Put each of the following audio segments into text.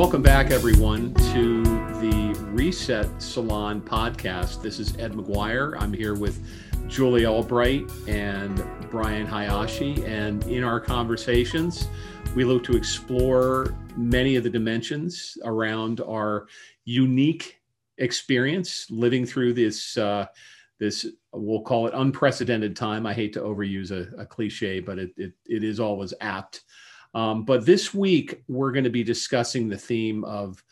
Welcome back, everyone, to the Reset Salon podcast. This is Ed McGuire. I'm here with Julie Albright and Brian Hayashi. And in our conversations, we look to explore many of the dimensions around our unique experience living through this. Uh, this we'll call it unprecedented time. I hate to overuse a, a cliche, but it, it, it is always apt. Um, but this week, we're going to be discussing the theme of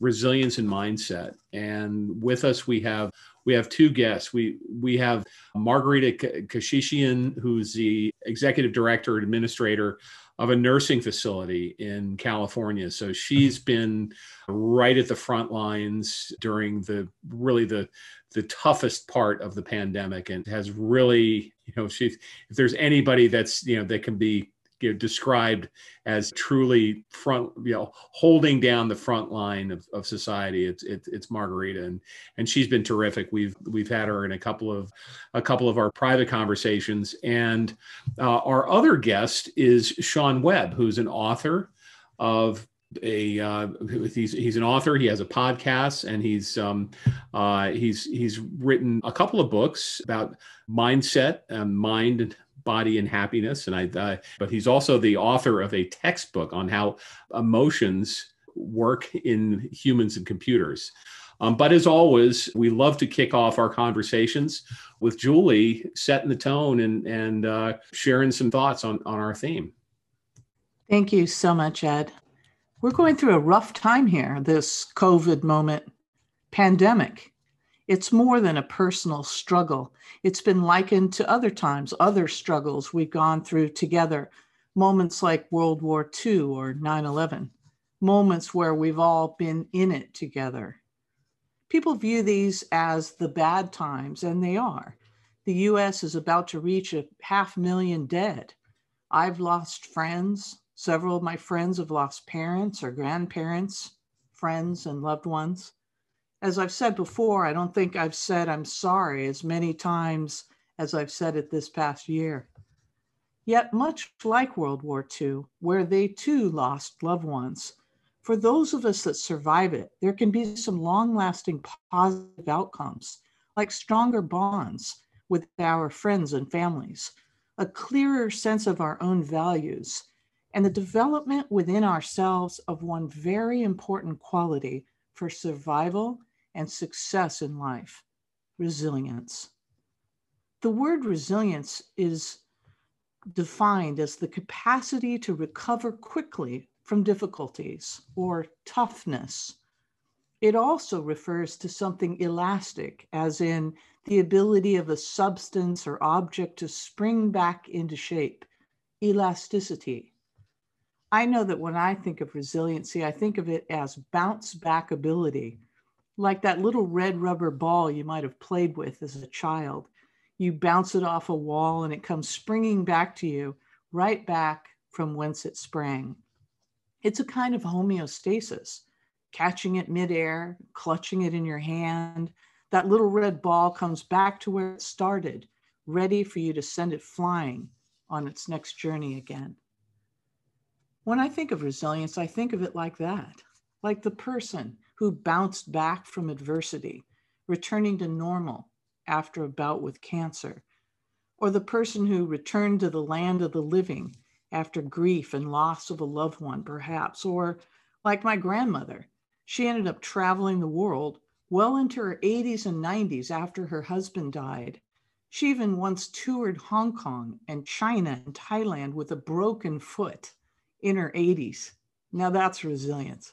resilience and mindset. And with us, we have we have two guests. We we have Margarita Kechichian, who's the executive director and administrator of a nursing facility in California. So she's been right at the front lines during the really the the toughest part of the pandemic and has really, you know, she's if there's anybody that's, you know, that can be you know, described as truly front, you know, holding down the front line of, of society. It's, it's it's Margarita, and and she's been terrific. We've we've had her in a couple of a couple of our private conversations, and uh, our other guest is Sean Webb, who's an author of a uh, he's he's an author. He has a podcast, and he's um, uh, he's he's written a couple of books about mindset, and mind body and happiness. And i uh, but he's also the author of a textbook on how emotions work in humans and computers. Um, but as always we love to kick off our conversations with julie setting the tone and and uh, sharing some thoughts on on our theme. Thank you so much ed. We're going through a rough time here this covid moment pandemic it's more than a personal struggle. It's been likened to other times, other struggles we've gone through together, moments like World War II or 9 11, moments where we've all been in it together. People view these as the bad times, and they are. The US is about to reach a half million dead. I've lost friends. Several of my friends have lost parents or grandparents, friends, and loved ones as I've said before, I don't think I've said I'm sorry as many times as I've said it this past year. Yet, much like World War II, where they too lost loved ones, for those of us that survive it, there can be some long lasting positive outcomes, like stronger bonds with our friends and families, a clearer sense of our own values, and the development within ourselves of one very important quality for survival and success in life resilience. The word resilience is defined as the capacity to recover quickly from difficulties or toughness. It also refers to something elastic, as in the ability of a substance or object to spring back into shape, elasticity. I know that when I think of resiliency, I think of it as bounce back ability like that little red rubber ball you might have played with as a child. You bounce it off a wall and it comes springing back to you, right back from whence it sprang. It's a kind of homeostasis, catching it midair, clutching it in your hand. That little red ball comes back to where it started, ready for you to send it flying on its next journey again. When I think of resilience, I think of it like that, like the person who bounced back from adversity, returning to normal after a bout with cancer, or the person who returned to the land of the living after grief and loss of a loved one, perhaps, or like my grandmother, she ended up traveling the world well into her 80s and 90s after her husband died. She even once toured Hong Kong and China and Thailand with a broken foot in her 80s. Now that's resilience.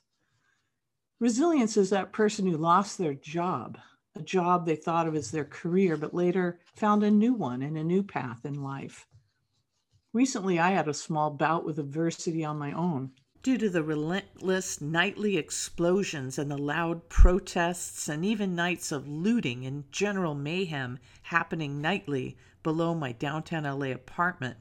Resilience is that person who lost their job, a job they thought of as their career, but later found a new one and a new path in life. Recently, I had a small bout with adversity on my own. Due to the relentless nightly explosions and the loud protests, and even nights of looting and general mayhem happening nightly below my downtown LA apartment,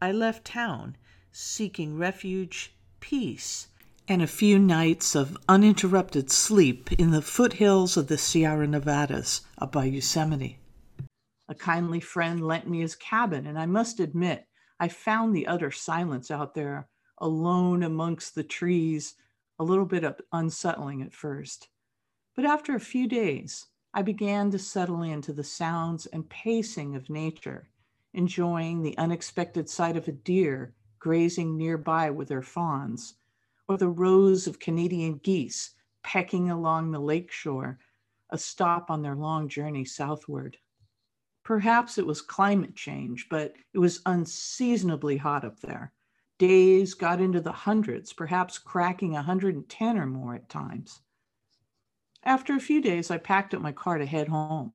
I left town seeking refuge, peace, and a few nights of uninterrupted sleep in the foothills of the Sierra Nevadas up by Yosemite. A kindly friend lent me his cabin, and I must admit, I found the utter silence out there, alone amongst the trees, a little bit unsettling at first. But after a few days, I began to settle into the sounds and pacing of nature, enjoying the unexpected sight of a deer grazing nearby with their fawns, or the rows of Canadian geese pecking along the lake shore, a stop on their long journey southward. Perhaps it was climate change, but it was unseasonably hot up there. Days got into the hundreds, perhaps cracking 110 or more at times. After a few days, I packed up my car to head home.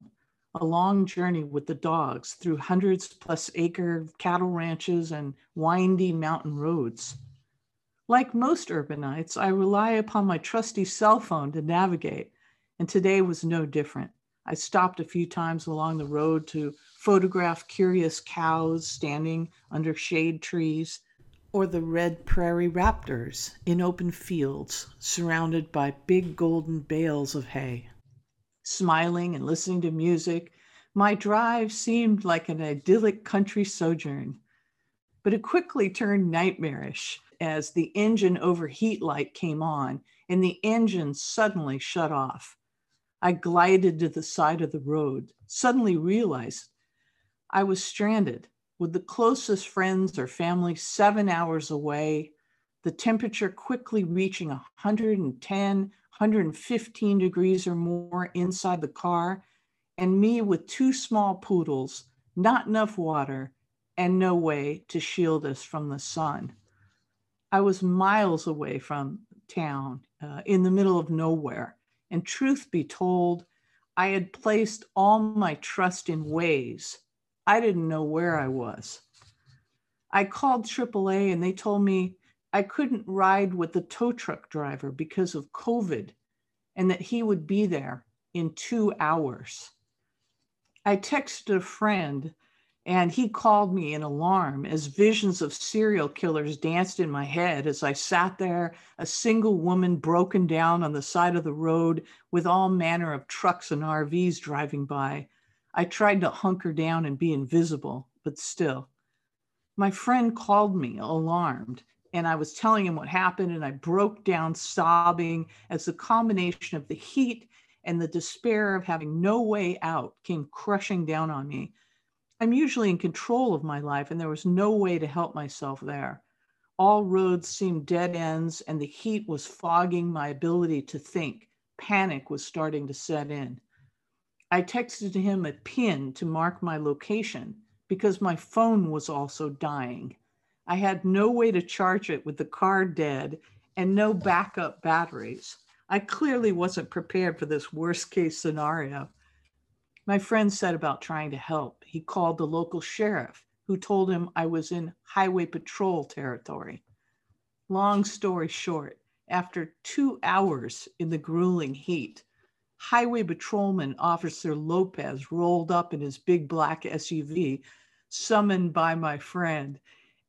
A long journey with the dogs through hundreds plus acre cattle ranches and windy mountain roads. Like most urbanites, I rely upon my trusty cell phone to navigate, and today was no different. I stopped a few times along the road to photograph curious cows standing under shade trees or the red prairie raptors in open fields surrounded by big golden bales of hay. Smiling and listening to music, my drive seemed like an idyllic country sojourn. But it quickly turned nightmarish as the engine overheat light came on and the engine suddenly shut off. I glided to the side of the road, suddenly realized I was stranded with the closest friends or family seven hours away, the temperature quickly reaching 110, 115 degrees or more inside the car, and me with two small poodles, not enough water, and no way to shield us from the sun. I was miles away from town uh, in the middle of nowhere. And truth be told, I had placed all my trust in Waze. I didn't know where I was. I called AAA and they told me I couldn't ride with the tow truck driver because of COVID and that he would be there in two hours. I texted a friend and he called me in alarm as visions of serial killers danced in my head as I sat there, a single woman broken down on the side of the road with all manner of trucks and RVs driving by. I tried to hunker down and be invisible, but still. My friend called me alarmed, and I was telling him what happened, and I broke down sobbing as the combination of the heat and the despair of having no way out came crushing down on me. I'm usually in control of my life, and there was no way to help myself there. All roads seemed dead ends, and the heat was fogging my ability to think. Panic was starting to set in. I texted him a pin to mark my location because my phone was also dying. I had no way to charge it with the car dead and no backup batteries. I clearly wasn't prepared for this worst case scenario. My friend said about trying to help. He called the local sheriff, who told him I was in highway patrol territory. Long story short, after two hours in the grueling heat, Highway Patrolman Officer Lopez rolled up in his big black SUV, summoned by my friend.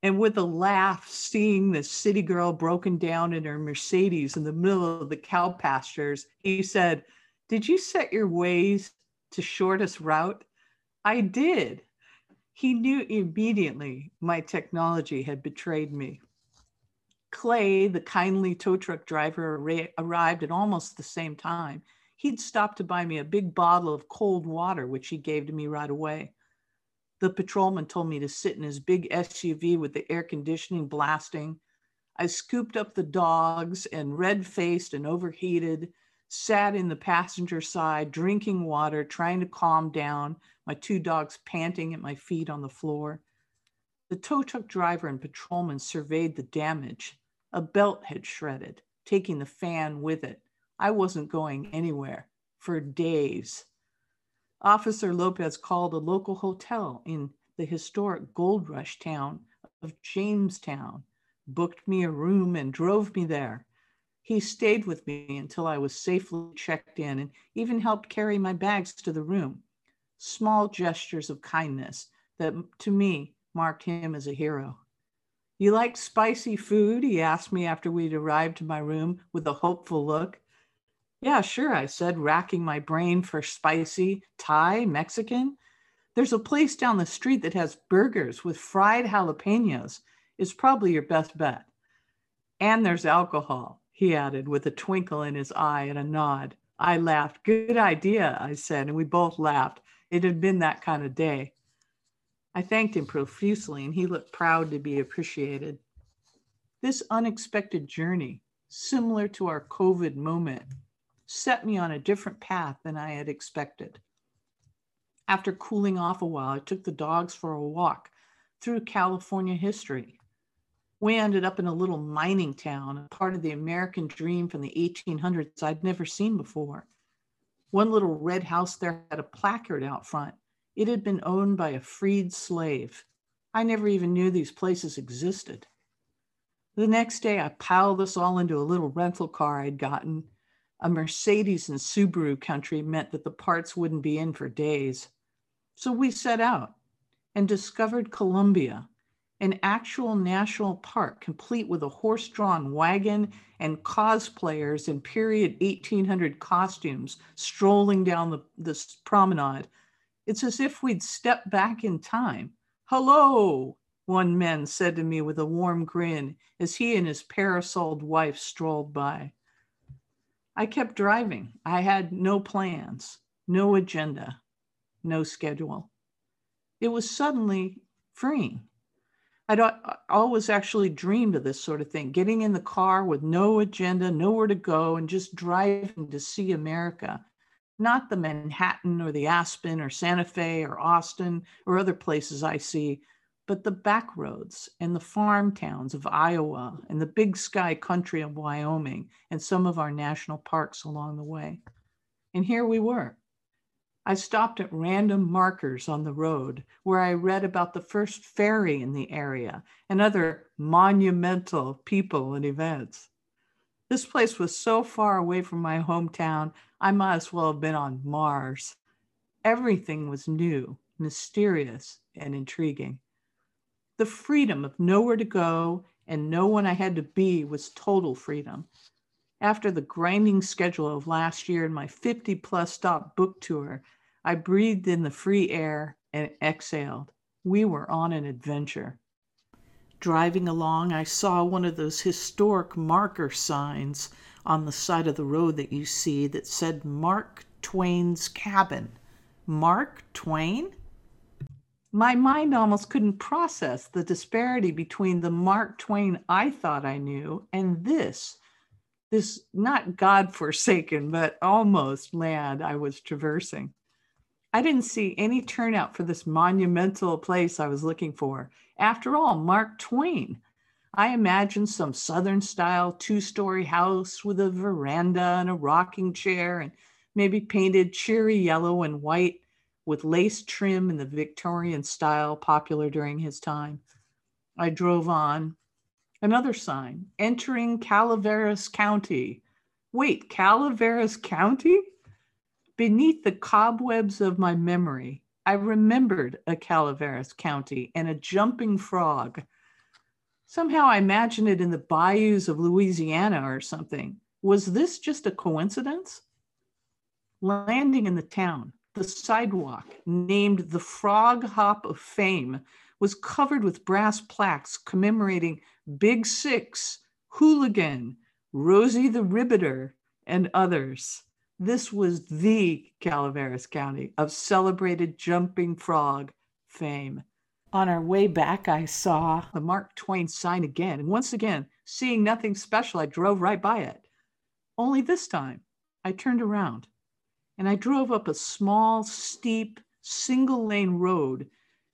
And with a laugh, seeing the city girl broken down in her Mercedes in the middle of the cow pastures, he said, Did you set your Waze to shortest route? I did. He knew immediately my technology had betrayed me. Clay, the kindly tow truck driver, arrived at almost the same time he'd stopped to buy me a big bottle of cold water, which he gave to me right away. The patrolman told me to sit in his big SUV with the air conditioning blasting. I scooped up the dogs and red faced and overheated, sat in the passenger side, drinking water, trying to calm down, my two dogs panting at my feet on the floor. The tow truck driver and patrolman surveyed the damage. A belt had shredded, taking the fan with it. I wasn't going anywhere for days. Officer Lopez called a local hotel in the historic gold rush town of Jamestown, booked me a room, and drove me there. He stayed with me until I was safely checked in and even helped carry my bags to the room. Small gestures of kindness that to me marked him as a hero. You like spicy food? He asked me after we'd arrived to my room with a hopeful look. Yeah, sure, I said, racking my brain for spicy Thai, Mexican. There's a place down the street that has burgers with fried jalapenos. It's probably your best bet. And there's alcohol. He added with a twinkle in his eye and a nod. I laughed. Good idea, I said, and we both laughed. It had been that kind of day. I thanked him profusely, and he looked proud to be appreciated. This unexpected journey, similar to our COVID moment, set me on a different path than I had expected. After cooling off a while, I took the dogs for a walk through California history. We ended up in a little mining town, a part of the American dream from the 1800s I'd never seen before. One little red house there had a placard out front. It had been owned by a freed slave. I never even knew these places existed. The next day, I piled us all into a little rental car I'd gotten. A Mercedes and Subaru country meant that the parts wouldn't be in for days. So we set out and discovered Columbia, an actual national park complete with a horse drawn wagon and cosplayers in period 1800 costumes strolling down the, this promenade. It's as if we'd stepped back in time. Hello, one man said to me with a warm grin as he and his parasoled wife strolled by. I kept driving. I had no plans, no agenda no schedule. It was suddenly freeing. I'd always actually dreamed of this sort of thing getting in the car with no agenda, nowhere to go, and just driving to see America. Not the Manhattan or the Aspen or Santa Fe or Austin or other places I see, but the back roads and the farm towns of Iowa and the big sky country of Wyoming and some of our national parks along the way. And here we were, I stopped at random markers on the road where I read about the first ferry in the area and other monumental people and events. This place was so far away from my hometown, I might as well have been on Mars. Everything was new, mysterious, and intriguing. The freedom of nowhere to go and no one I had to be was total freedom. After the grinding schedule of last year and my 50 plus stop book tour, I breathed in the free air and exhaled. We were on an adventure. Driving along, I saw one of those historic marker signs on the side of the road that you see that said Mark Twain's cabin. Mark Twain? My mind almost couldn't process the disparity between the Mark Twain I thought I knew and this this not God forsaken, but almost land I was traversing. I didn't see any turnout for this monumental place I was looking for. After all, Mark Twain. I imagined some Southern style two story house with a veranda and a rocking chair and maybe painted cheery yellow and white with lace trim in the Victorian style popular during his time. I drove on, Another sign entering Calaveras County. Wait, Calaveras County? Beneath the cobwebs of my memory, I remembered a Calaveras County and a jumping frog. Somehow I imagined it in the bayous of Louisiana or something. Was this just a coincidence? Landing in the town, the sidewalk, named the Frog Hop of Fame, was covered with brass plaques commemorating Big Six, Hooligan, Rosie the Riveter, and others. This was the Calaveras County of celebrated jumping frog fame. On our way back, I saw the Mark Twain sign again. And once again, seeing nothing special, I drove right by it. Only this time, I turned around and I drove up a small, steep, single lane road,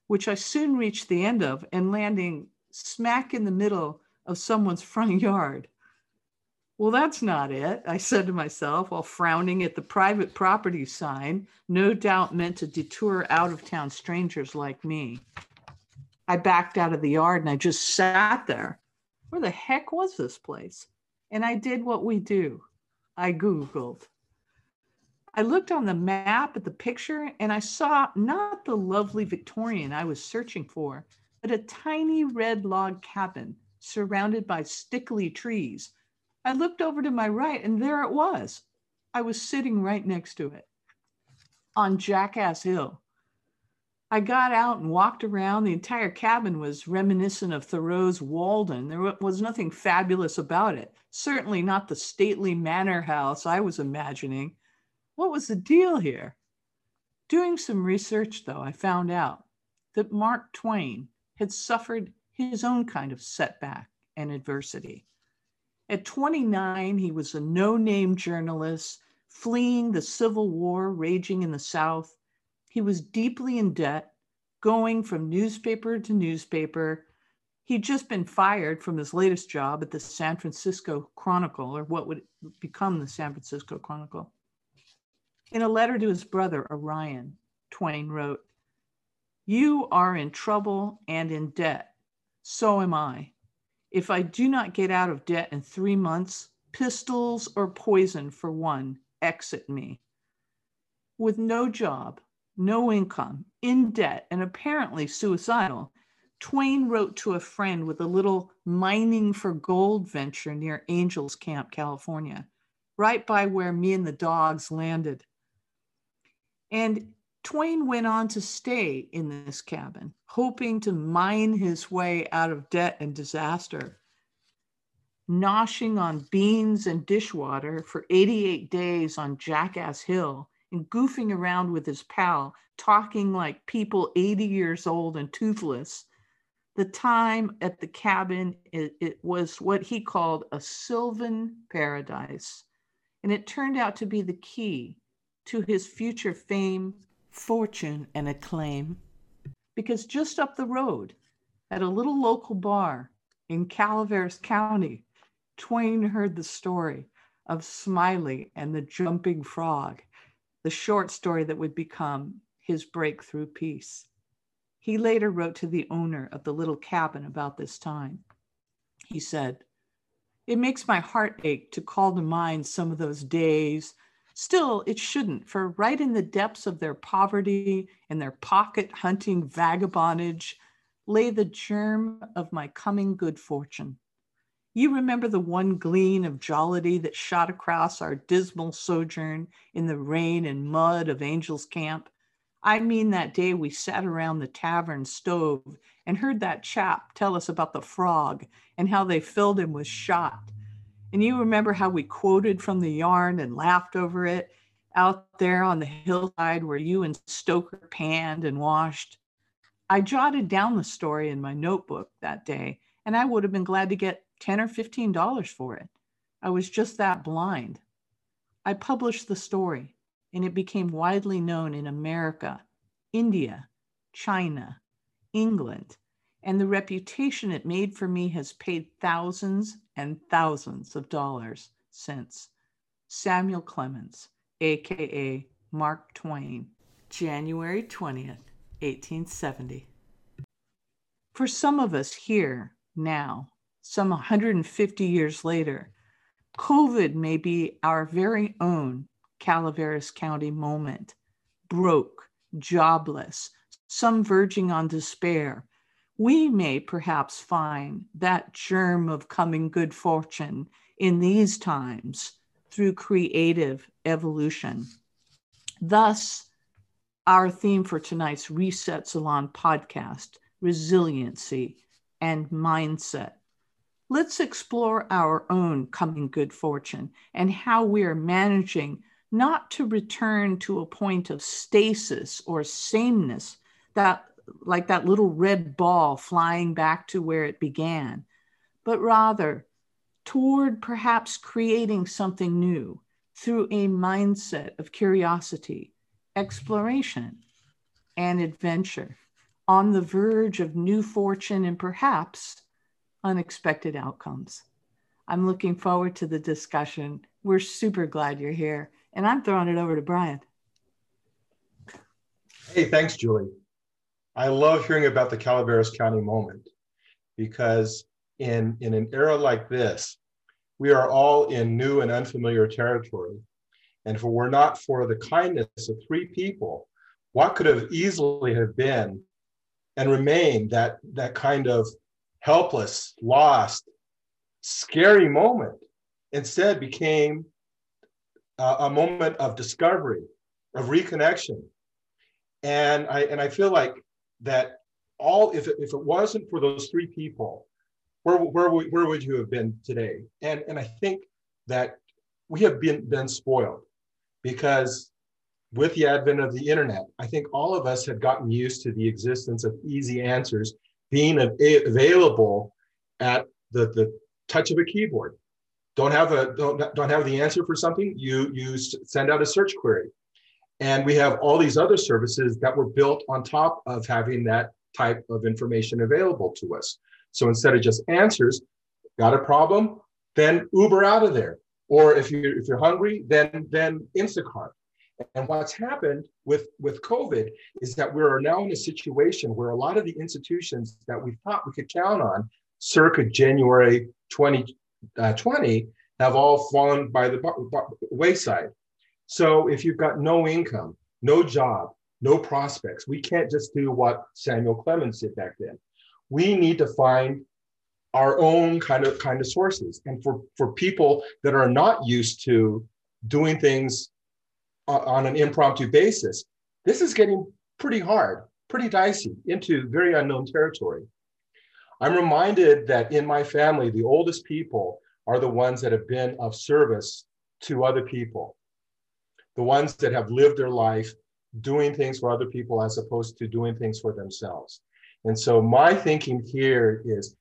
which I soon reached the end of and landing smack in the middle of someone's front yard. Well, that's not it, I said to myself while frowning at the private property sign, no doubt meant to deter out of town strangers like me. I backed out of the yard and I just sat there. Where the heck was this place? And I did what we do I Googled. I looked on the map at the picture and I saw not the lovely Victorian I was searching for, but a tiny red log cabin surrounded by stickly trees. I looked over to my right, and there it was. I was sitting right next to it on Jackass Hill. I got out and walked around. The entire cabin was reminiscent of Thoreau's Walden. There was nothing fabulous about it. Certainly not the stately manor house I was imagining. What was the deal here? Doing some research, though, I found out that Mark Twain had suffered his own kind of setback and adversity. At 29, he was a no name journalist fleeing the Civil War raging in the South he was deeply in debt, going from newspaper to newspaper. He'd just been fired from his latest job at the San Francisco Chronicle, or what would become the San Francisco Chronicle. In a letter to his brother, Orion, Twain wrote, You are in trouble and in debt. So am I. If I do not get out of debt in three months, pistols or poison for one exit me. With no job, no income, in debt, and apparently suicidal, Twain wrote to a friend with a little mining for gold venture near Angels Camp, California, right by where me and the dogs landed. And Twain went on to stay in this cabin, hoping to mine his way out of debt and disaster. Noshing on beans and dishwater for 88 days on Jackass Hill and goofing around with his pal, talking like people 80 years old and toothless. The time at the cabin, it, it was what he called a sylvan paradise. And it turned out to be the key to his future fame, fortune, and acclaim. Because just up the road, at a little local bar in Calaveras County, Twain heard the story of Smiley and the jumping frog the short story that would become his breakthrough piece. He later wrote to the owner of the little cabin about this time. He said, It makes my heart ache to call to mind some of those days. Still, it shouldn't, for right in the depths of their poverty and their pocket hunting vagabondage lay the germ of my coming good fortune. You remember the one gleam of jollity that shot across our dismal sojourn in the rain and mud of Angel's Camp? I mean that day we sat around the tavern stove and heard that chap tell us about the frog and how they filled him with shot. And you remember how we quoted from the yarn and laughed over it out there on the hillside where you and Stoker panned and washed. I jotted down the story in my notebook that day, and I would have been glad to get 10 or 15 dollars for it. I was just that blind. I published the story and it became widely known in America, India, China, England, and the reputation it made for me has paid thousands and thousands of dollars since. Samuel Clemens, aka Mark Twain, January 20th, 1870. For some of us here now, some 150 years later, COVID may be our very own Calaveras County moment. Broke, jobless, some verging on despair. We may perhaps find that germ of coming good fortune in these times through creative evolution. Thus, our theme for tonight's Reset Salon podcast resiliency and mindset let's explore our own coming good fortune and how we are managing not to return to a point of stasis or sameness that like that little red ball flying back to where it began but rather toward perhaps creating something new through a mindset of curiosity exploration and adventure on the verge of new fortune and perhaps unexpected outcomes. I'm looking forward to the discussion. We're super glad you're here. And I'm throwing it over to Brian. Hey, thanks, Julie. I love hearing about the Calaveras County moment because in, in an era like this, we are all in new and unfamiliar territory. And if it were not for the kindness of three people, what could have easily have been and remained that, that kind of helpless, lost, scary moment instead became a, a moment of discovery, of reconnection. And I, and I feel like that all if it, if it wasn't for those three people, where where where would you have been today? And and I think that we have been been spoiled because with the advent of the internet, I think all of us have gotten used to the existence of easy answers being available at the, the touch of a keyboard. Don't have a don't, don't have the answer for something, you you send out a search query. And we have all these other services that were built on top of having that type of information available to us. So instead of just answers, got a problem, then Uber out of there. Or if you're if you're hungry, then then Instacart. And what's happened with, with COVID is that we're now in a situation where a lot of the institutions that we thought we could count on circa January 2020 uh, have all fallen by the wayside. So if you've got no income, no job, no prospects, we can't just do what Samuel Clemens did back then. We need to find our own kind of kind of sources. And for, for people that are not used to doing things on an impromptu basis, this is getting pretty hard, pretty dicey into very unknown territory. I'm reminded that in my family, the oldest people are the ones that have been of service to other people, the ones that have lived their life doing things for other people as opposed to doing things for themselves. And so my thinking here is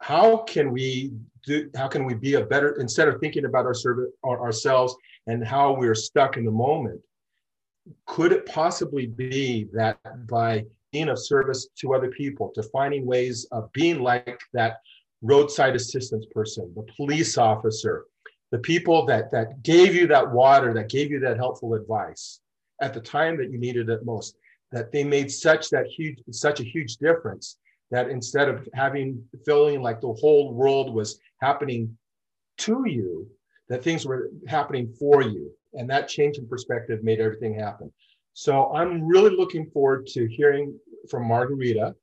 how can we do how can we be a better instead of thinking about our service ourselves and how we're stuck in the moment could it possibly be that by being of service to other people to finding ways of being like that roadside assistance person the police officer the people that that gave you that water that gave you that helpful advice at the time that you needed it most that they made such that huge such a huge difference that instead of having feeling like the whole world was happening to you that things were happening for you. And that change in perspective made everything happen. So I'm really looking forward to hearing from Margarita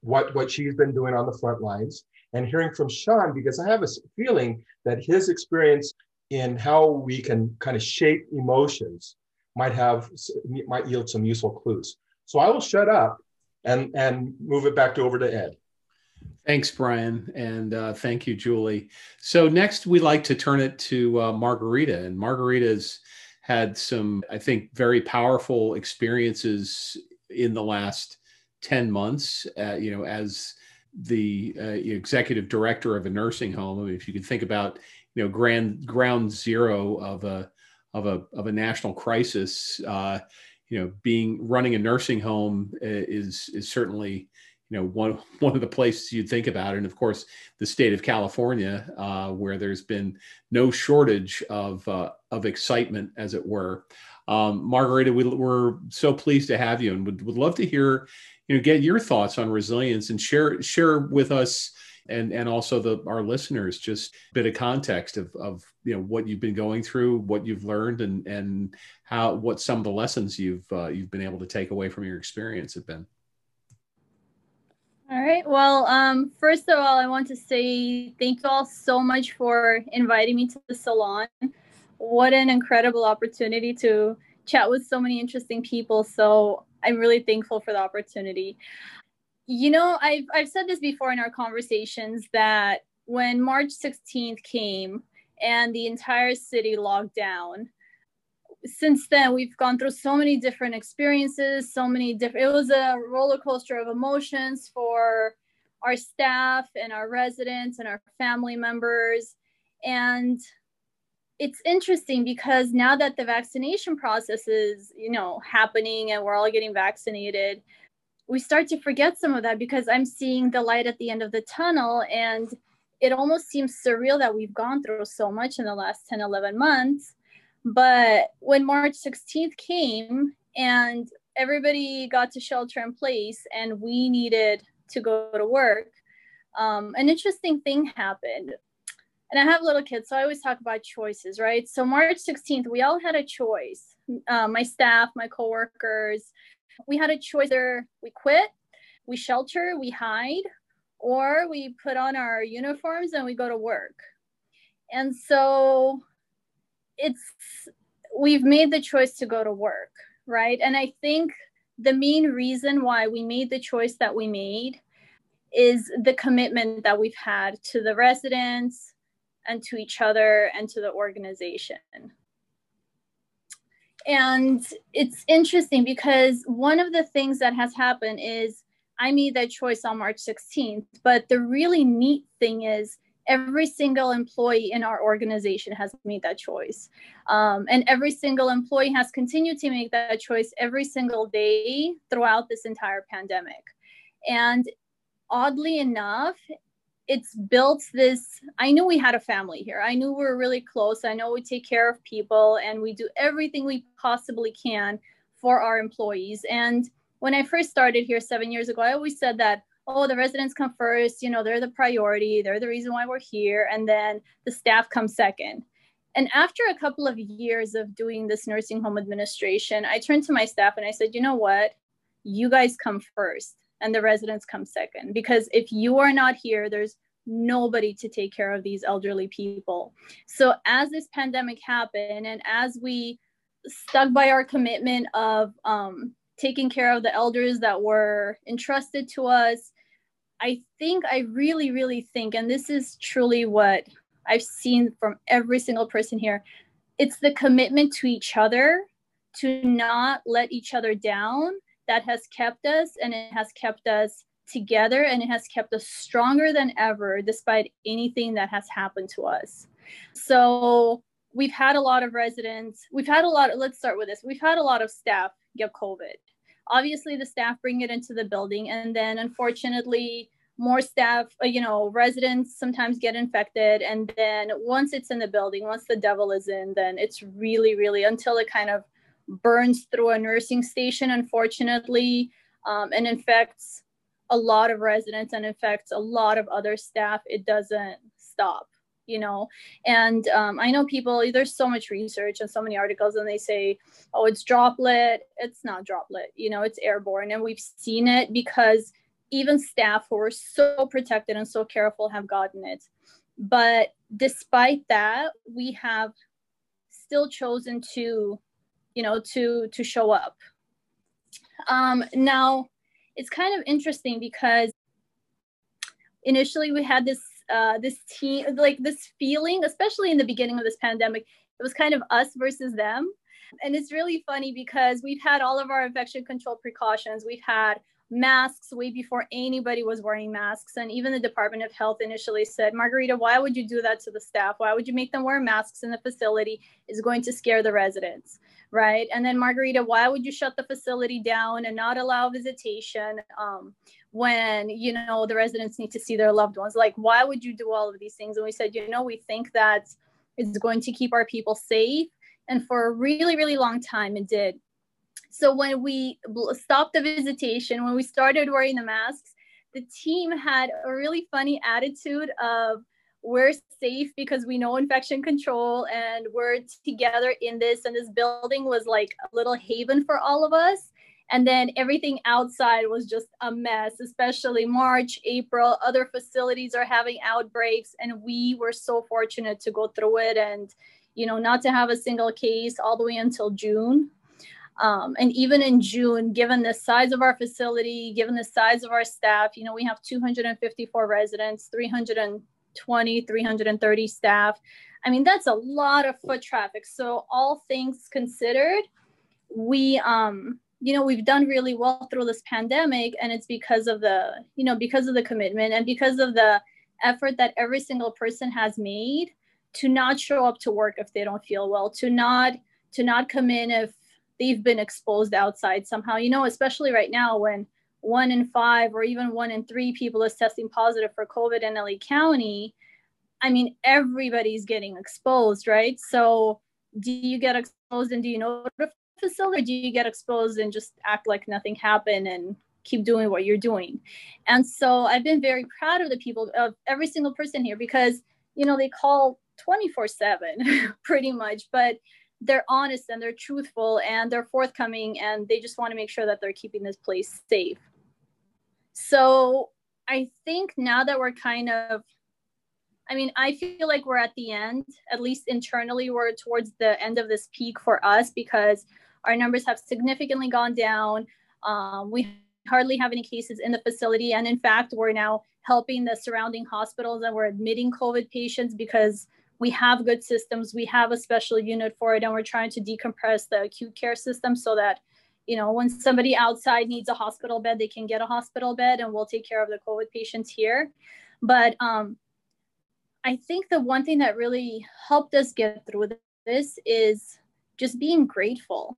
what, what she's been doing on the front lines and hearing from Sean because I have a feeling that his experience in how we can kind of shape emotions might have might yield some useful clues. So I will shut up and and move it back to over to Ed. Thanks, Brian, and uh, thank you, Julie. So next, we'd like to turn it to uh, Margarita, and Margarita's had some, I think, very powerful experiences in the last ten months. Uh, you know, as the uh, executive director of a nursing home. I mean, if you can think about, you know, grand ground zero of a of a of a national crisis, uh, you know, being running a nursing home uh, is is certainly you know one one of the places you'd think about and of course the state of california uh, where there's been no shortage of uh, of excitement as it were um, margarita we, are so pleased to have you and would, would love to hear you know get your thoughts on resilience and share share with us and and also the our listeners just a bit of context of of you know what you've been going through what you've learned and and how what some of the lessons you've uh, you've been able to take away from your experience have been all right. Well, um, first of all, I want to say thank you all so much for inviting me to the salon. What an incredible opportunity to chat with so many interesting people. So I'm really thankful for the opportunity. You know, I've, I've said this before in our conversations that when March 16th came and the entire city locked down, since then we've gone through so many different experiences so many different it was a roller coaster of emotions for our staff and our residents and our family members and it's interesting because now that the vaccination process is you know happening and we're all getting vaccinated we start to forget some of that because i'm seeing the light at the end of the tunnel and it almost seems surreal that we've gone through so much in the last 10 11 months but when March 16th came and everybody got to shelter in place and we needed to go to work, um, an interesting thing happened. And I have little kids, so I always talk about choices, right? So March 16th, we all had a choice. Uh, my staff, my coworkers, we had a choice: either we quit, we shelter, we hide, or we put on our uniforms and we go to work. And so it's we've made the choice to go to work right and i think the main reason why we made the choice that we made is the commitment that we've had to the residents and to each other and to the organization. And it's interesting because one of the things that has happened is I made that choice on March 16th. But the really neat thing is, every single employee in our organization has made that choice. Um, and every single employee has continued to make that choice every single day throughout this entire pandemic. And oddly enough, it's built this. I knew we had a family here. I knew we were really close. I know we take care of people and we do everything we possibly can for our employees. And when I first started here seven years ago, I always said that, oh, the residents come first, you know, they're the priority, they're the reason why we're here, and then the staff comes second. And after a couple of years of doing this nursing home administration, I turned to my staff and I said, you know what? You guys come first and the residents come second. Because if you are not here, there's nobody to take care of these elderly people. So as this pandemic happened and as we stuck by our commitment of um, taking care of the elders that were entrusted to us. I think, I really, really think, and this is truly what I've seen from every single person here it's the commitment to each other to not let each other down that has kept us and it has kept us together and it has kept us stronger than ever despite anything that has happened to us. So we've had a lot of residents, we've had a lot, of, let's start with this. We've had a lot of staff get COVID obviously the staff bring it into the building and then unfortunately more staff uh, you know residents sometimes get infected and then once it's in the building once the devil is in then it's really really until it kind of burns through a nursing station unfortunately um, and infects a lot of residents and infects a lot of other staff it doesn't stop you know? And um, i know people there's so much research and so many articles and they say oh it's droplet. It's not droplet you know it's airborne. And we've seen it because even staff who are so protected and so careful have gotten it. But despite that we have still chosen to you know to to show up um now it's kind of interesting because initially we had this uh, this team, like this feeling, especially in the beginning of this pandemic, it was kind of us versus them. And it's really funny because we've had all of our infection control precautions. We've had masks way before anybody was wearing masks. And even the Department of Health initially said, Margarita, why would you do that to the staff? Why would you make them wear masks in the facility? Is going to scare the residents, right? And then, Margarita, why would you shut the facility down and not allow visitation? Um, when you know the residents need to see their loved ones like why would you do all of these things and we said you know we think that it's going to keep our people safe and for a really really long time it did so when we stopped the visitation when we started wearing the masks the team had a really funny attitude of we're safe because we know infection control and we're together in this and this building was like a little haven for all of us and then everything outside was just a mess, especially March, April. Other facilities are having outbreaks, and we were so fortunate to go through it and, you know, not to have a single case all the way until June. Um, and even in June, given the size of our facility, given the size of our staff, you know, we have 254 residents, 320, 330 staff. I mean, that's a lot of foot traffic. So, all things considered, we um, you know we've done really well through this pandemic and it's because of the you know because of the commitment and because of the effort that every single person has made to not show up to work if they don't feel well to not to not come in if they've been exposed outside somehow. You know especially right now when one in five or even one in three people is testing positive for covid in la county i mean everybody's getting exposed right? So do you get exposed and do you notify the facility do you get exposed and just act like nothing happened and keep doing what you're doing? And so i've been very proud of the people of every single person here because you know they call 24 7 pretty much but they're honest and they're truthful and they're forthcoming and they just want to make sure that they're keeping this place safe so i think now that we're kind of I mean, I feel like we're at the end, at least internally, we're towards the end of this peak for us because our numbers have significantly gone down. Um, we hardly have any cases in the facility. And in fact, we're now helping the surrounding hospitals and we're admitting COVID patients because we have good systems. We have a special unit for it, and we're trying to decompress the acute care system so that, you know, when somebody outside needs a hospital bed, they can get a hospital bed, and we'll take care of the COVID patients here. But um, I think the one thing that really helped us get through this is just being grateful,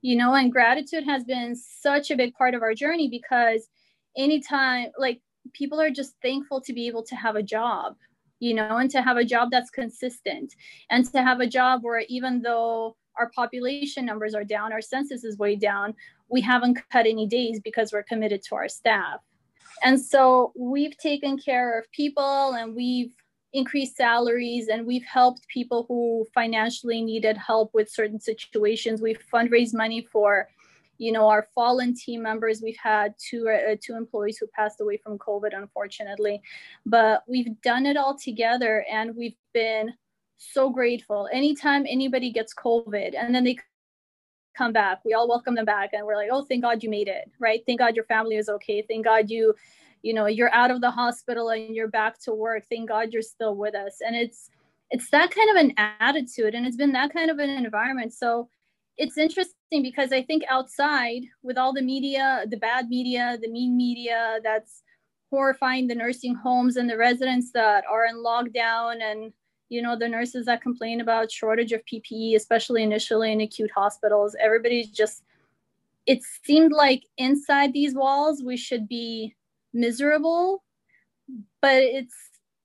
you know, and gratitude has been such a big part of our journey because anytime, like, people are just thankful to be able to have a job, you know, and to have a job that's consistent and to have a job where even though our population numbers are down, our census is way down, we haven't cut any days because we're committed to our staff. And so we've taken care of people and we've increased salaries and we've helped people who financially needed help with certain situations. We've fundraised money for, you know, our fallen team members. We've had two uh, two employees who passed away from COVID, unfortunately, but we've done it all together and we've been so grateful. Anytime anybody gets COVID and then they come back, we all welcome them back and we're like, oh, thank God you made it, right? Thank God your family is okay. Thank God you you know you're out of the hospital and you're back to work thank god you're still with us and it's it's that kind of an attitude and it's been that kind of an environment so it's interesting because i think outside with all the media the bad media the mean media that's horrifying the nursing homes and the residents that are in lockdown and you know the nurses that complain about shortage of ppe especially initially in acute hospitals everybody's just it seemed like inside these walls we should be miserable but it's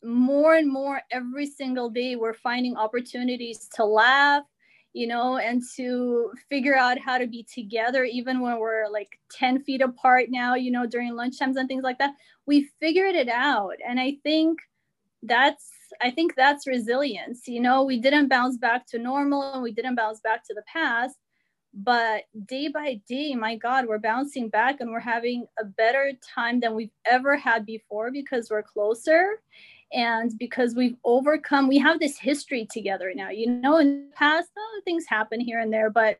more and more every single day we're finding opportunities to laugh you know and to figure out how to be together even when we're like 10 feet apart now you know during lunchtimes and things like that we figured it out. And i think that's i think that's resilience you know? We didn't bounce back to normal and we didn't bounce back to the past but day by day my god we're bouncing back and we're having a better time than we've ever had before because we're closer and because we've overcome we have this history together now you know in the past oh, things happen here and there but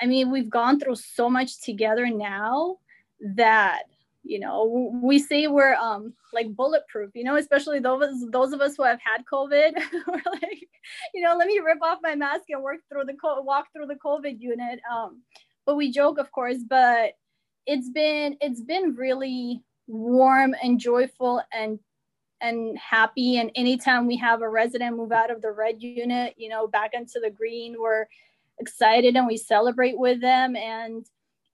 i mean we've gone through so much together now that you know we say we're um like bulletproof you know especially those those of us who have had covid we're like you know let me rip off my mask and work through the walk through the covid unit. Um but we joke of course but it's been it's been really warm and joyful and and happy and anytime we have a resident move out of the red unit you know back into the green we're excited and we celebrate with them and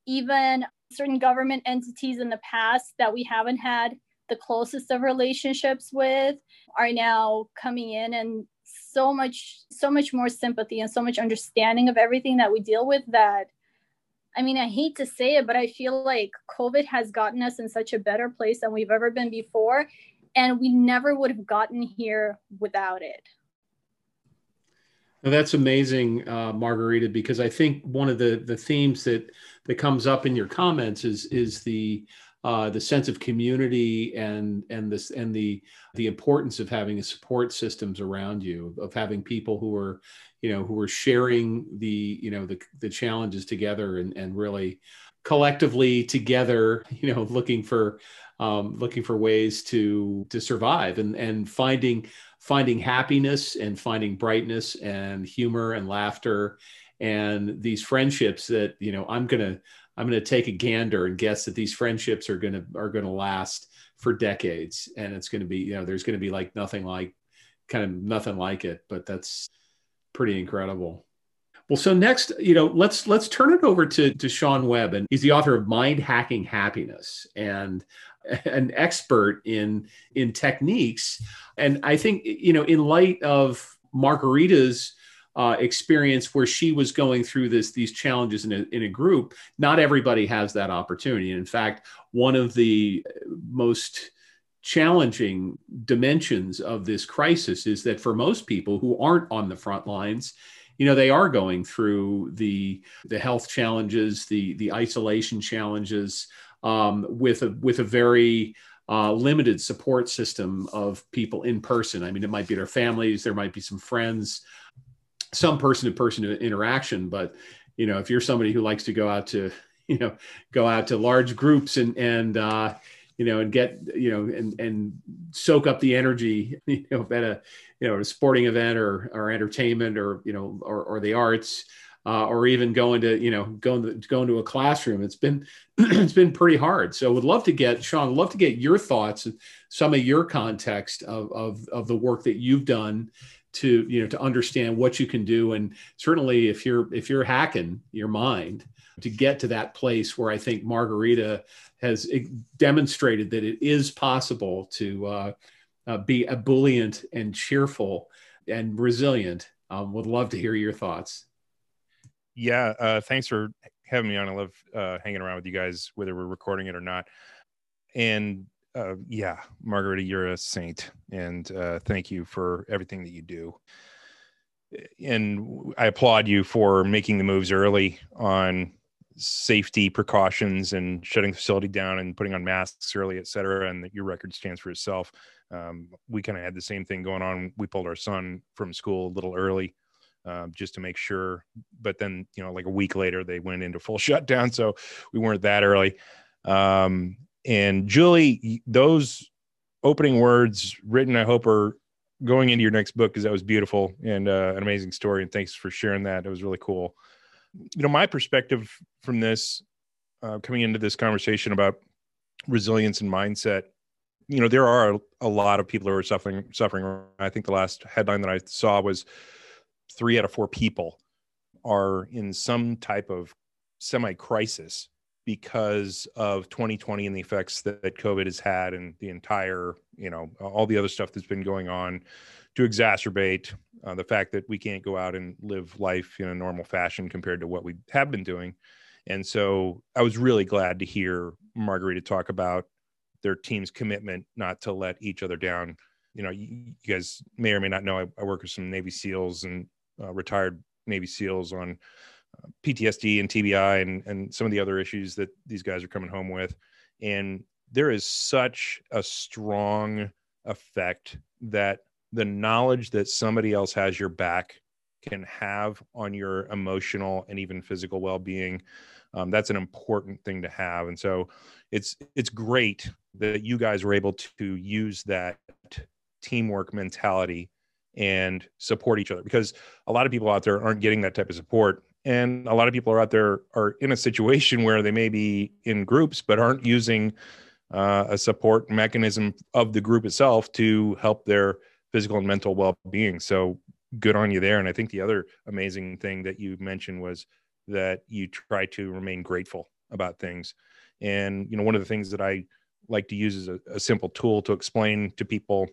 even certain government entities in the past that we haven't had the closest of relationships with are now coming in and so much so much more sympathy and so much understanding of everything that we deal with that I mean, I hate to say it, but I feel like COVID has gotten us in such a better place than we've ever been before. And we never would have gotten here without it. Now that's amazing, uh, Margarita, because I think one of the, the themes that that comes up in your comments is is the uh, the sense of community and and this and the the importance of having support systems around you of having people who are you know who are sharing the you know the the challenges together and and really collectively together you know looking for um, looking for ways to to survive and and finding finding happiness and finding brightness and humor and laughter and these friendships that you know i'm gonna i'm gonna take a gander and guess that these friendships are gonna are gonna last for decades. And it's gonna be you know there's gonna be like nothing like kind of nothing like it but that's pretty incredible well so next you know let's let's turn it over to to sean webb and he's the author of mind hacking happiness and an expert in in techniques. And i think you know in light of margarita's uh, experience where she was going through this these challenges in a, in a group not everybody has that opportunity. And in fact one of the most challenging dimensions of this crisis is that for most people who aren't on the front lines you know they are going through the the health challenges the the isolation challenges um, with a with a very uh, limited support system of people in person. I mean, it might be their families, there might be some friends, some person to person interaction, but you know, if you're somebody who likes to go out to you know go out to large groups and and uh, you know and get you know and and soak up the energy you know at a you know a sporting event or or entertainment or you know or, or the arts uh, or even going to you know going to going to a classroom. It's been it's been pretty hard. So would love to get Sean. Love to get your thoughts and some of your context of, of of the work that you've done to you know to understand what you can do and certainly if you're if you're hacking your mind to get to that place where I think Margarita has demonstrated that it is possible to uh, uh, be ebullient and cheerful and resilient. Um, would love to hear your thoughts yeah, uh, thanks for having me on. I love uh, hanging around with you guys, whether we're recording it or not. And uh, yeah, Margarita, you're a saint, and uh, thank you for everything that you do. And I applaud you for making the moves early on safety precautions and shutting the facility down and putting on masks early, et cetera. And that your record stands for itself. Um, we kind of had the same thing going on. We pulled our son from school a little early um, just to make sure. But then, you know, like a week later, they went into full shutdown, so we weren't that early. Um, and Julie, those opening words written, I hope, are going into your next book because that was beautiful and uh, an amazing story. And thanks for sharing that. It was really cool. You know, my perspective from this, uh, coming into this conversation about resilience and mindset, you know, there are a, lot of people who are suffering. Suffering. I think the last headline that I saw was three out of four people are in some type of semi crisis because of 2020 and the effects that, that, COVID has had and the entire, you know, all the other stuff that's been going on to exacerbate uh, the fact that we can't go out and live life in a normal fashion compared to what we have been doing. And so I was really glad to hear Margarita talk about their team's commitment not to let each other down. You know, you, you guys may or may not know I, I work with some Navy SEALs and uh, retired Navy SEALs on PTSD and TBI and and some of the other issues that these guys are coming home with, and there is such a strong effect that the knowledge that somebody else has your back can have on your emotional and even physical well-being um, that's an important thing to have. And so it's it's great that you guys were able to use that teamwork mentality and support each other because a lot of people out there aren't getting that type of support and a lot of people are out there are in a situation where they may be in groups but aren't using uh, a support mechanism of the group itself to help their physical and mental well-being. So good on you there. And i think the other amazing thing that you mentioned was that you try to remain grateful about things. And you know one of the things that i like to use as a, a simple tool to explain to people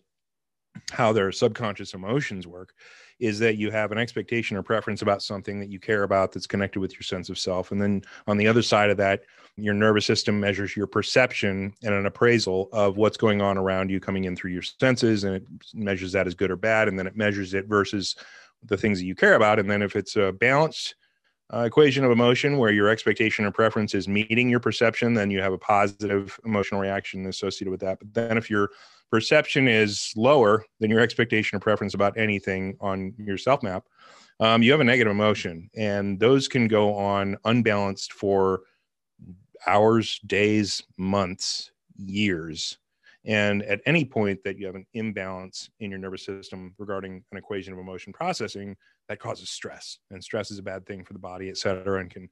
how their subconscious emotions work is that you have an expectation or preference about something that you care about that's connected with your sense of self. And then on the other side of that your nervous system measures your perception and an appraisal of what's going on around you coming in through your senses and it measures that as good or bad and then it measures it versus the things that you care about. And then if it's a balanced uh, equation of emotion where your expectation or preference is meeting your perception then you have a positive emotional reaction associated with that. But then if you're perception is lower than your expectation or preference about anything on your self map, um, you have a negative emotion. And those can go on unbalanced for hours, days, months, years. And at any point that you have an imbalance in your nervous system regarding an equation of emotion processing, that causes stress. And stress is a bad thing for the body, et cetera, and can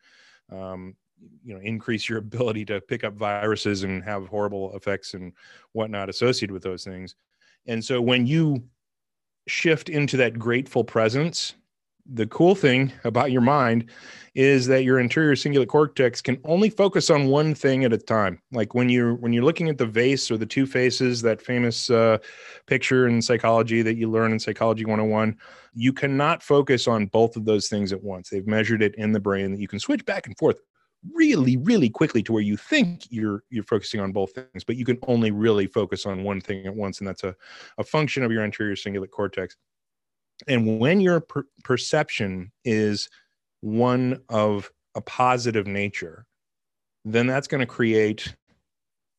um, you know increase your ability to pick up viruses and have horrible effects and whatnot associated with those things. And so when you shift into that grateful presence the cool thing about your mind is that your anterior cingulate cortex can only focus on one thing at a time. Like when you're when you're looking at the vase or the two faces that famous uh, picture in psychology that you learn in psychology 101 you cannot focus on both of those things at once. They've measured it in the brain that you can switch back and forth really really quickly to where you think you're you're focusing on both things but you can only really focus on one thing at once and that's a, a function of your anterior cingulate cortex. And when your per- perception is one of a positive nature then that's going to create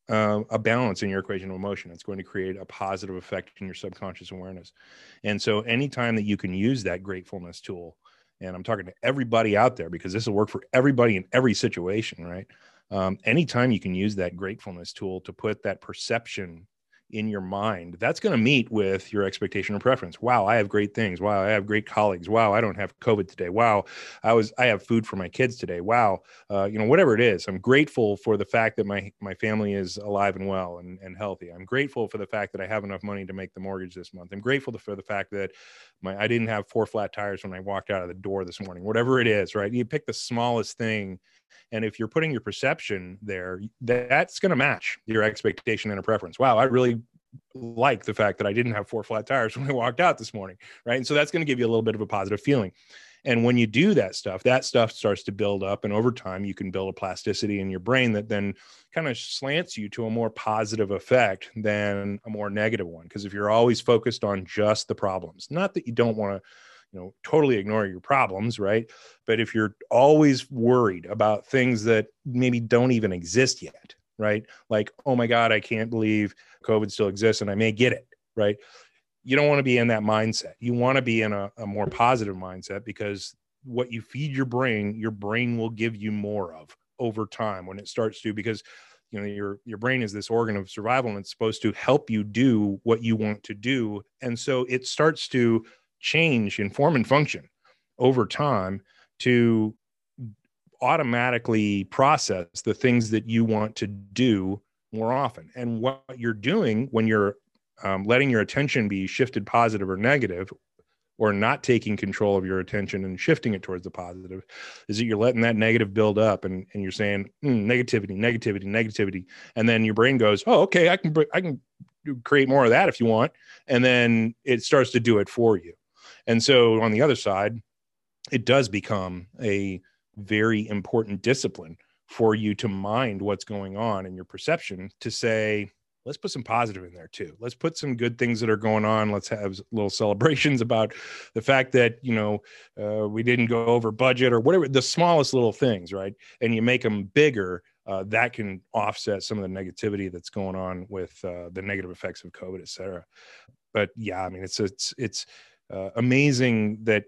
uh, a balance in your equation of emotion. It's going to create a positive effect in your subconscious awareness. And so anytime that you can use that gratefulness tool and I'm talking to everybody out there because this will work for everybody in every situation, right? Um, anytime you can use that gratefulness tool to put that perception in your mind that's going to meet with your expectation or preference. Wow i have great things. Wow i have great colleagues. Wow i don't have covid today. Wow i was i have food for my kids today. Wow uh, you know whatever it is i'm grateful for the fact that my my family is alive and well and, and healthy. I'm grateful for the fact that i have enough money to make the mortgage this month. I'm grateful for the fact that my i didn't have four flat tires when i walked out of the door this morning whatever it is right? You pick the smallest thing and if you're putting your perception there, that's going to match your expectation and a preference. Wow, I really like the fact that I didn't have four flat tires when I walked out this morning. Right. And so that's going to give you a little bit of a positive feeling. And when you do that stuff, that stuff starts to build up. And over time, you can build a plasticity in your brain that then kind of slants you to a more positive effect than a more negative one. Because if you're always focused on just the problems, not that you don't want to you know totally ignore your problems right? But if you're always worried about things that maybe don't even exist yet right? Like oh my god i can't believe covid still exists and i may get it right? You don't want to be in that mindset. You want to be in a, a more positive mindset because what you feed your brain your brain will give you more of over time when it starts to because you know your your brain is this organ of survival and it's supposed to help you do what you want to do. And so it starts to change in form and function over time to automatically process the things that you want to do more often. And what you're doing when you're um, letting your attention be shifted positive or negative, or not taking control of your attention and shifting it towards the positive, is that you're letting that negative build up and, and you're saying mm, negativity, negativity, negativity. And then your brain goes, oh, okay, I can, I can create more of that if you want. And then it starts to do it for you. And so on the other side, it does become a very important discipline for you to mind what's going on in your perception to say, let's put some positive in there too. Let's put some good things that are going on. Let's have little celebrations about the fact that, you know, uh, we didn't go over budget or whatever, the smallest little things, right? And you make them bigger. Uh, that can offset some of the negativity that's going on with uh, the negative effects of COVID, et cetera. But yeah, I mean, it's, it's, it's, uh, amazing that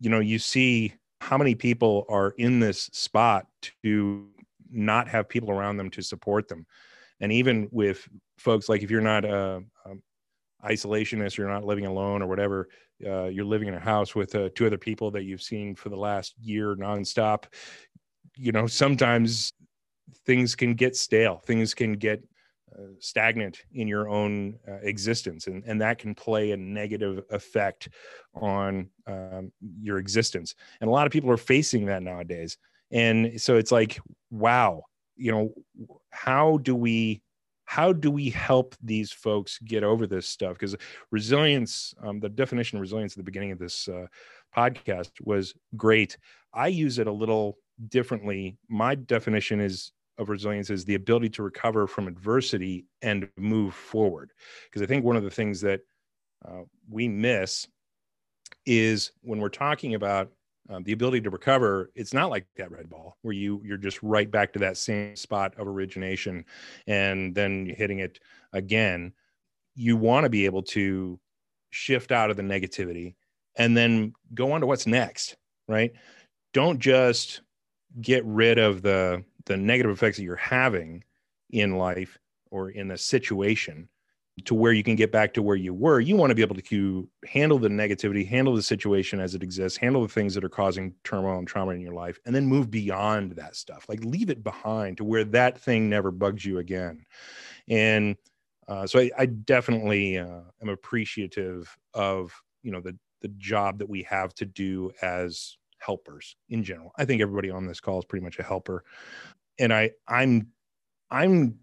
you know you see how many people are in this spot to not have people around them to support them. And even with folks like if you're not a, a isolationist you're not living alone or whatever uh, you're living in a house with uh, two other people that you've seen for the last year nonstop you know sometimes things can get stale. Things can get stagnant in your own uh, existence and, and that can play a negative effect on um, your existence and a lot of people are facing that nowadays and so it's like wow you know how do we how do we help these folks get over this stuff? Because resilience um, the definition of resilience at the beginning of this uh, podcast was great. I use it a little differently. My definition is of resilience is the ability to recover from adversity and move forward. Because I think one of the things that uh, we miss is when we're talking about um, the ability to recover it's not like that red ball where you you're just right back to that same spot of origination and then hitting it again you want to be able to shift out of the negativity and then go on to what's next right don't just get rid of the the negative effects that you're having in life or in the situation to where you can get back to where you were you want to be able to handle the negativity handle the situation as it exists handle the things that are causing turmoil and trauma in your life and then move beyond that stuff. Like leave it behind to where that thing never bugs you again. And uh, so I, I definitely uh, am appreciative of you know the the job that we have to do as helpers in general. I think everybody on this call is pretty much a helper. And I I'm I'm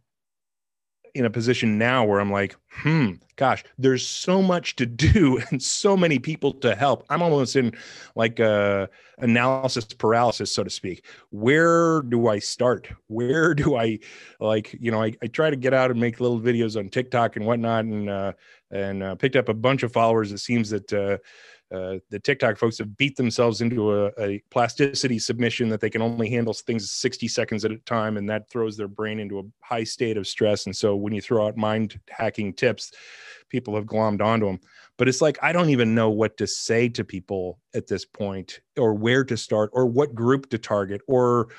in a position now where I'm like, hmm, gosh, there's so much to do and so many people to help. I'm almost in like a analysis paralysis, so to speak. Where do I start? Where do I like, you know, I, I try to get out and make little videos on TikTok and whatnot and uh and uh, picked up a bunch of followers. It seems that uh uh, the TikTok folks have beat themselves into a, a, plasticity submission that they can only handle things 60 seconds at a time, and that throws their brain into a high state of stress. And so when you throw out mind hacking tips, people have glommed onto them. But it's like I don't even know what to say to people at this point, or where to start, or what group to target, or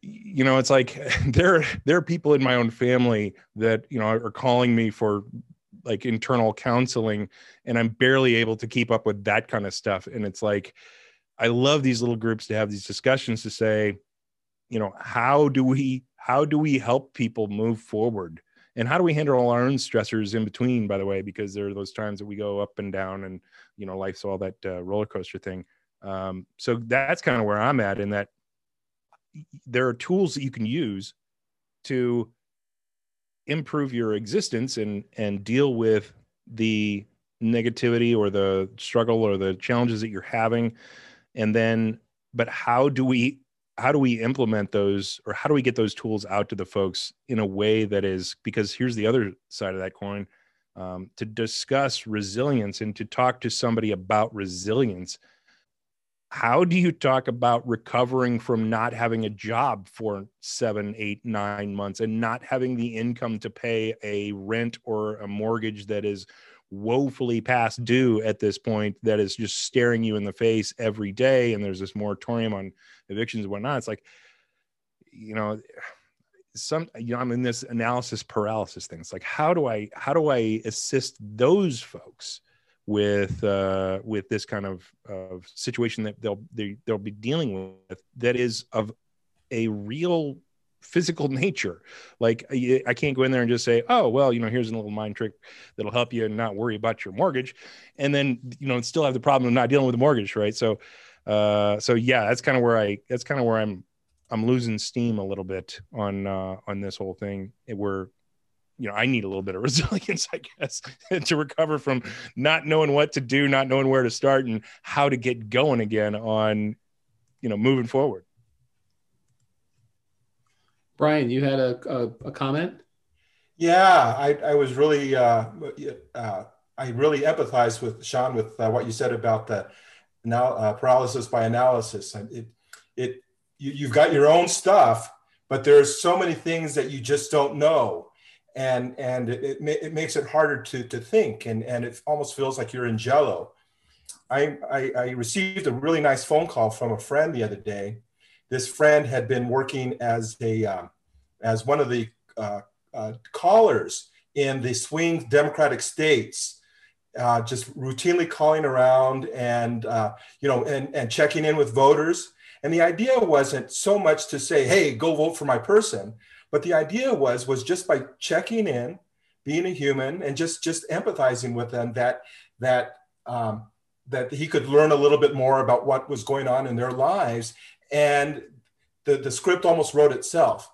you know it's like there there are people in my own family that you know are calling me for like internal counseling and i'm barely able to keep up with that kind of stuff. And it's like i love these little groups to have these discussions to say you know how do we how do we help people move forward? And how do we handle all our own stressors in between by the way because there are those times that we go up and down and you know life's all that uh, roller coaster thing. Um, so that's kind of where i'm at in that there are tools that you can use to improve your existence and and deal with the negativity or the struggle or the challenges that you're having. And then but how do we how do we implement those or how do we get those tools out to the folks in a way that is because here's the other side of that coin um, to discuss resilience and to talk to somebody about resilience how do you talk about recovering from not having a job for seven, eight, nine months and not having the income to pay a rent or a mortgage that is woefully past due at this point that is just staring you in the face every day and there's this moratorium on evictions and whatnot? It's like you know some you know i'm in this analysis paralysis thing. It's like how do i how do i assist those folks with uh, with this kind of, of situation that they'll they, they'll be dealing with that is of a real physical nature. Like I can't go in there and just say, "Oh, well, you know, here's a little mind trick that'll help you and not worry about your mortgage," and then you know still have the problem of not dealing with the mortgage, right? So, uh, so yeah, that's kind of where I that's kind of where I'm I'm losing steam a little bit on uh, on this whole thing. Where you know, I need a little bit of resilience, I guess, to recover from not knowing what to do, not knowing where to start, and how to get going again on, you know, moving forward. Brian, you had a, a, a comment? Yeah, I, I was really, uh, uh, I really empathize with Sean with uh, what you said about the now uh, paralysis by analysis. It, it, you, you've got your own stuff, but there's so many things that you just don't know and and it, it, makes it harder to to think and and it almost feels like you're in jello. I, I, I received a really nice phone call from a friend the other day. This friend had been working as a um, as one of the uh, uh, callers in the swing democratic states uh, just routinely calling around and uh, you know and, and checking in with voters. And the idea wasn't so much to say hey go vote for my person but the idea was was just by checking in, being a human, and just just empathizing with them that that um, that he could learn a little bit more about what was going on in their lives. And the, the script almost wrote itself.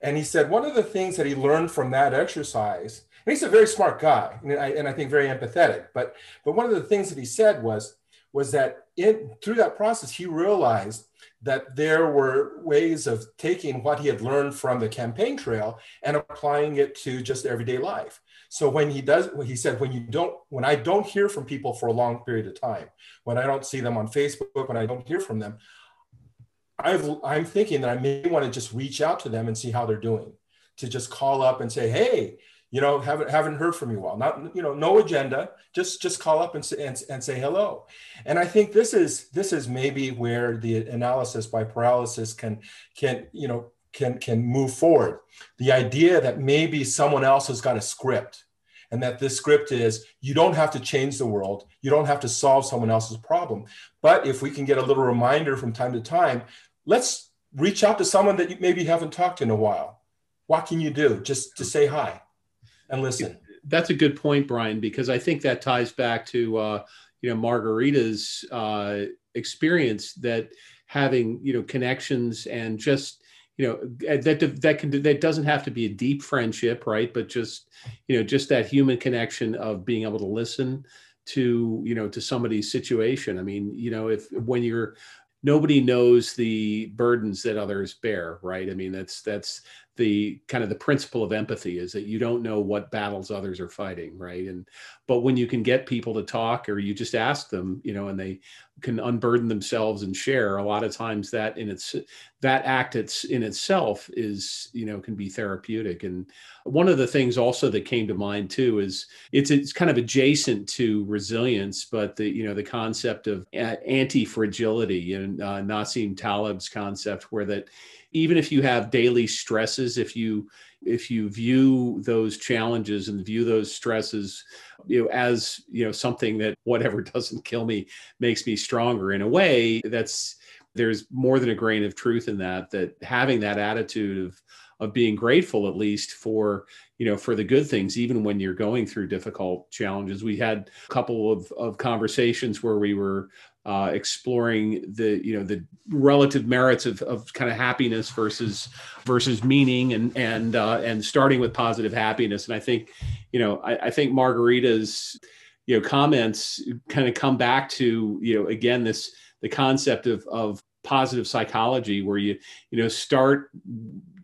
And he said one of the things that he learned from that exercise, and he's a very smart guy, and I, and I think very empathetic. But but one of the things that he said was was that in through that process he realized that there were ways of taking what he had learned from the campaign trail and applying it to just everyday life. So when he does, he said, when you don't, when I don't hear from people for a long period of time, when I don't see them on Facebook, when I don't hear from them, I've, I'm thinking that I may want to just reach out to them and see how they're doing, to just call up and say, hey, you know haven't haven't heard from you all. Not you know no agenda just just call up and say, and, and say hello. And i think this is this is maybe where the analysis by paralysis can can you know can can move forward. The idea that maybe someone else has got a script and that this script is you don't have to change the world. You don't have to solve someone else's problem. But if we can get a little reminder from time to time let's reach out to someone that you maybe haven't talked to in a while. What can you do? Just to say hi and listen. That's a good point, Brian, because I think that ties back to uh, you know Margarita's uh, experience that having you know connections and just you know that that can that doesn't have to be a deep friendship, right? But just you know just that human connection of being able to listen to you know to somebody's situation. I mean, you know, if when you're nobody knows the burdens that others bear right i mean that's that's the kind of the principle of empathy is that you don't know what battles others are fighting right? And but when you can get people to talk or you just ask them you know and they can unburden themselves and share a lot of times that in its that act it's in itself is you know can be therapeutic. And one of the things also that came to mind too is it's it's kind of adjacent to resilience but the you know the concept of anti-fragility and uh, Nassim Taleb's concept where that even if you have daily stresses if you if you view those challenges and view those stresses you know as you know something that whatever doesn't kill me makes me stronger in a way that's there's more than a grain of truth in that that having that attitude of of being grateful at least for you know for the good things even when you're going through difficult challenges. We had a couple of, of conversations where we were uh, exploring the you know the relative merits of, of kind of happiness versus versus meaning and and uh, and starting with positive happiness. And I think you know I, I think Margarita's you know comments kind of come back to you know again this the concept of of positive psychology where you you know start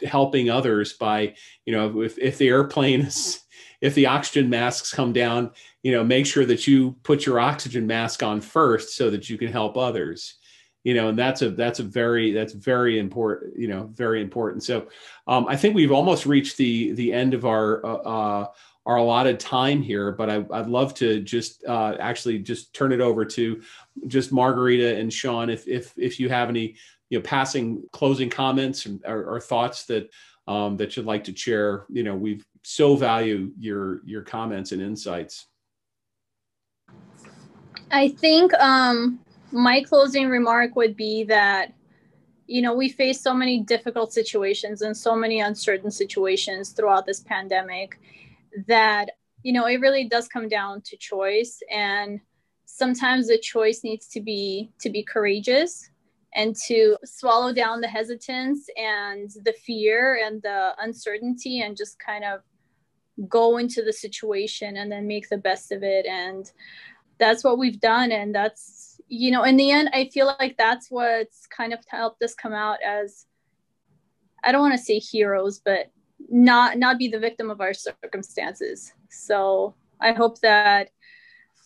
helping others by you know if, if the airplane is if the oxygen masks come down you know make sure that you put your oxygen mask on first so that you can help others you know and that's a that's a very that's very important you know very important. So um, i think we've almost reached the the end of our uh, uh, our allotted time here but I, would love to just uh, actually just turn it over to just margarita and sean if if if you have any you know passing closing comments or, or thoughts that um, that you'd like to share. You know we so value your your comments and insights I think um, my closing remark would be that, you know, we face so many difficult situations and so many uncertain situations throughout this pandemic that, you know, it really does come down to choice. And sometimes the choice needs to be to be courageous and to swallow down the hesitance and the fear and the uncertainty and just kind of go into the situation and then make the best of it. And that's what we've done. And that's you know in the end i feel like that's what's kind of helped us come out as i don't want to say heroes but not not be the victim of our circumstances. So i hope that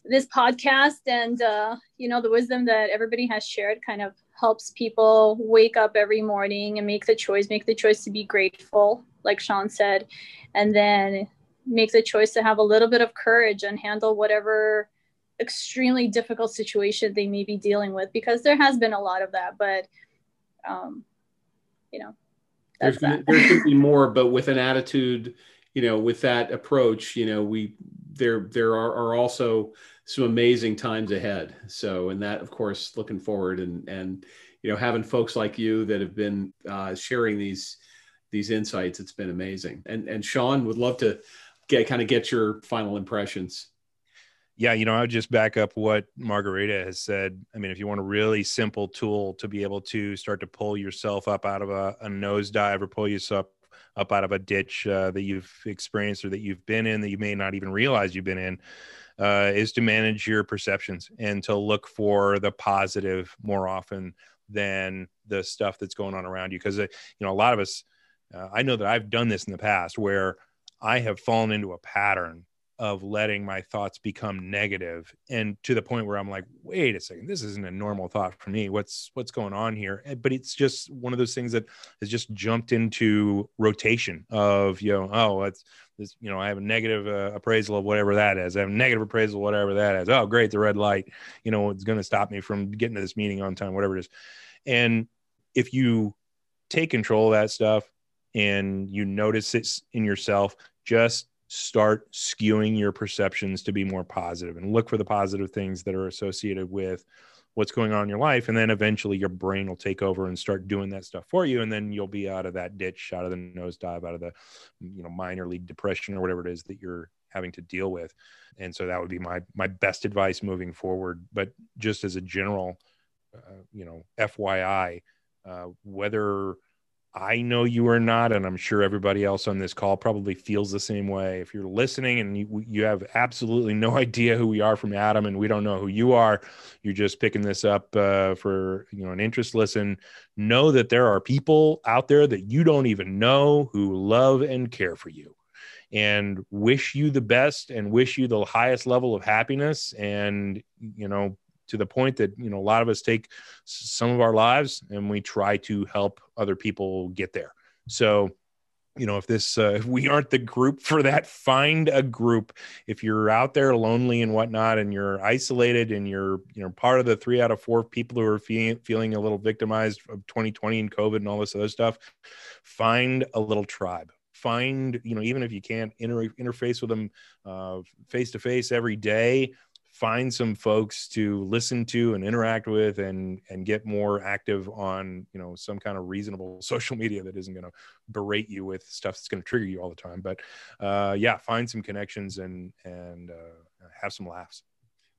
this podcast and uh, you know the wisdom that everybody has shared kind of helps people wake up every morning and make the choice make the choice to be grateful like sean said. And then make the choice to have a little bit of courage and handle whatever extremely difficult situation they may be dealing with because there has been a lot of that but um you know there's gonna, going to be more but with an attitude you know with that approach you know we there there are, are also some amazing times ahead. So and that of course looking forward and and you know having folks like you that have been uh, sharing these these insights it's been amazing. And and sean would love to get kind of get your final impressions yeah, you know, I would just back up what Margarita has said. I mean, if you want a really simple tool to be able to start to pull yourself up out of a, a nosedive or pull yourself up out of a ditch uh, that you've experienced or that you've been in that you may not even realize you've been in, uh, is to manage your perceptions and to look for the positive more often than the stuff that's going on around you. Because, uh, you know, a lot of us, uh, I know that I've done this in the past where I have fallen into a pattern of letting my thoughts become negative and to the point where i'm like wait a second this isn't a normal thought for me. What's what's going on here? Eh, but it's just one of those things that has just jumped into rotation of you know oh it's this you know i have a negative uh, appraisal of whatever that is. I have a negative appraisal whatever that is. Oh great the red light you know it's going to stop me from getting to this meeting on time whatever it is. And if you take control of that stuff and you notice it in yourself just start skewing your perceptions to be more positive and look for the positive things that are associated with what's going on in your life. And then eventually your brain will take over and start doing that stuff for you. And then you'll be out of that ditch out of the nosedive out of the you know minor league depression or whatever it is that you're having to deal with. And so that would be my my best advice moving forward. But just as a general uh, you know fyi uh, whether I know you are not, and I'm sure everybody else on this call probably feels the same way. If you're listening and you, you have absolutely no idea who we are from Adam, and we don't know who you are, you're just picking this up uh, for you know an interest listen. Know that there are people out there that you don't even know who love and care for you, and wish you the best, and wish you the highest level of happiness. And you know, to the point that you know a lot of us take some of our lives and we try to help other people get there. So you know if this uh, if we aren't the group for that find a group. If you're out there lonely and whatnot and you're isolated and you're you know part of the three out of four people who are feeling feeling a little victimized of 2020 and covid and all this other stuff find a little tribe. Find you know even if you can't inter- interface with them face to face every day find some folks to listen to and interact with and and get more active on you know some kind of reasonable social media that isn't going to berate you with stuff that's going to trigger you all the time. But uh, yeah find some connections and and uh, have some laughs.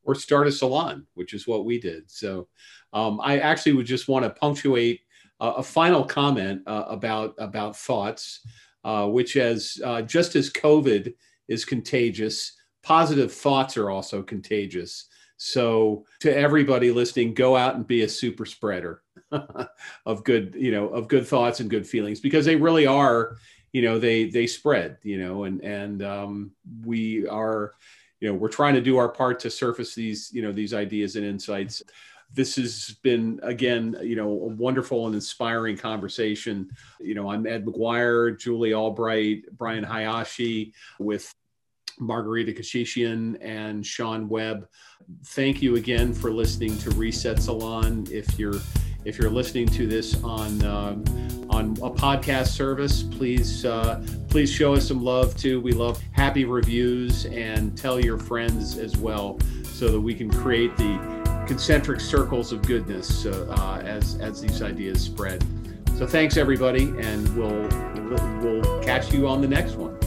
Or start a salon which is what we did. So um, i actually would just want to punctuate a final comment uh, about about thoughts uh, which as uh, just as covid is contagious positive thoughts are also contagious. So to everybody listening, go out and be a super spreader of good, you know, of good thoughts and good feelings because they really are, you know, they they spread, you know, and and um, we are, you know, we're trying to do our part to surface these, you know, these ideas and insights. This has been again, you know, a wonderful and inspiring conversation. You know, I'm Ed McGuire, Julie Albright, Brian Hayashi with Margarita Kechichian and Sean Webb. Thank you again for listening to Reset Salon. If you're if you're listening to this on uh, on a podcast service, please uh, please show us some love too. We love happy reviews and tell your friends as well, so that we can create the concentric circles of goodness uh, as as these ideas spread. So thanks everybody, and we'll we'll catch you on the next one.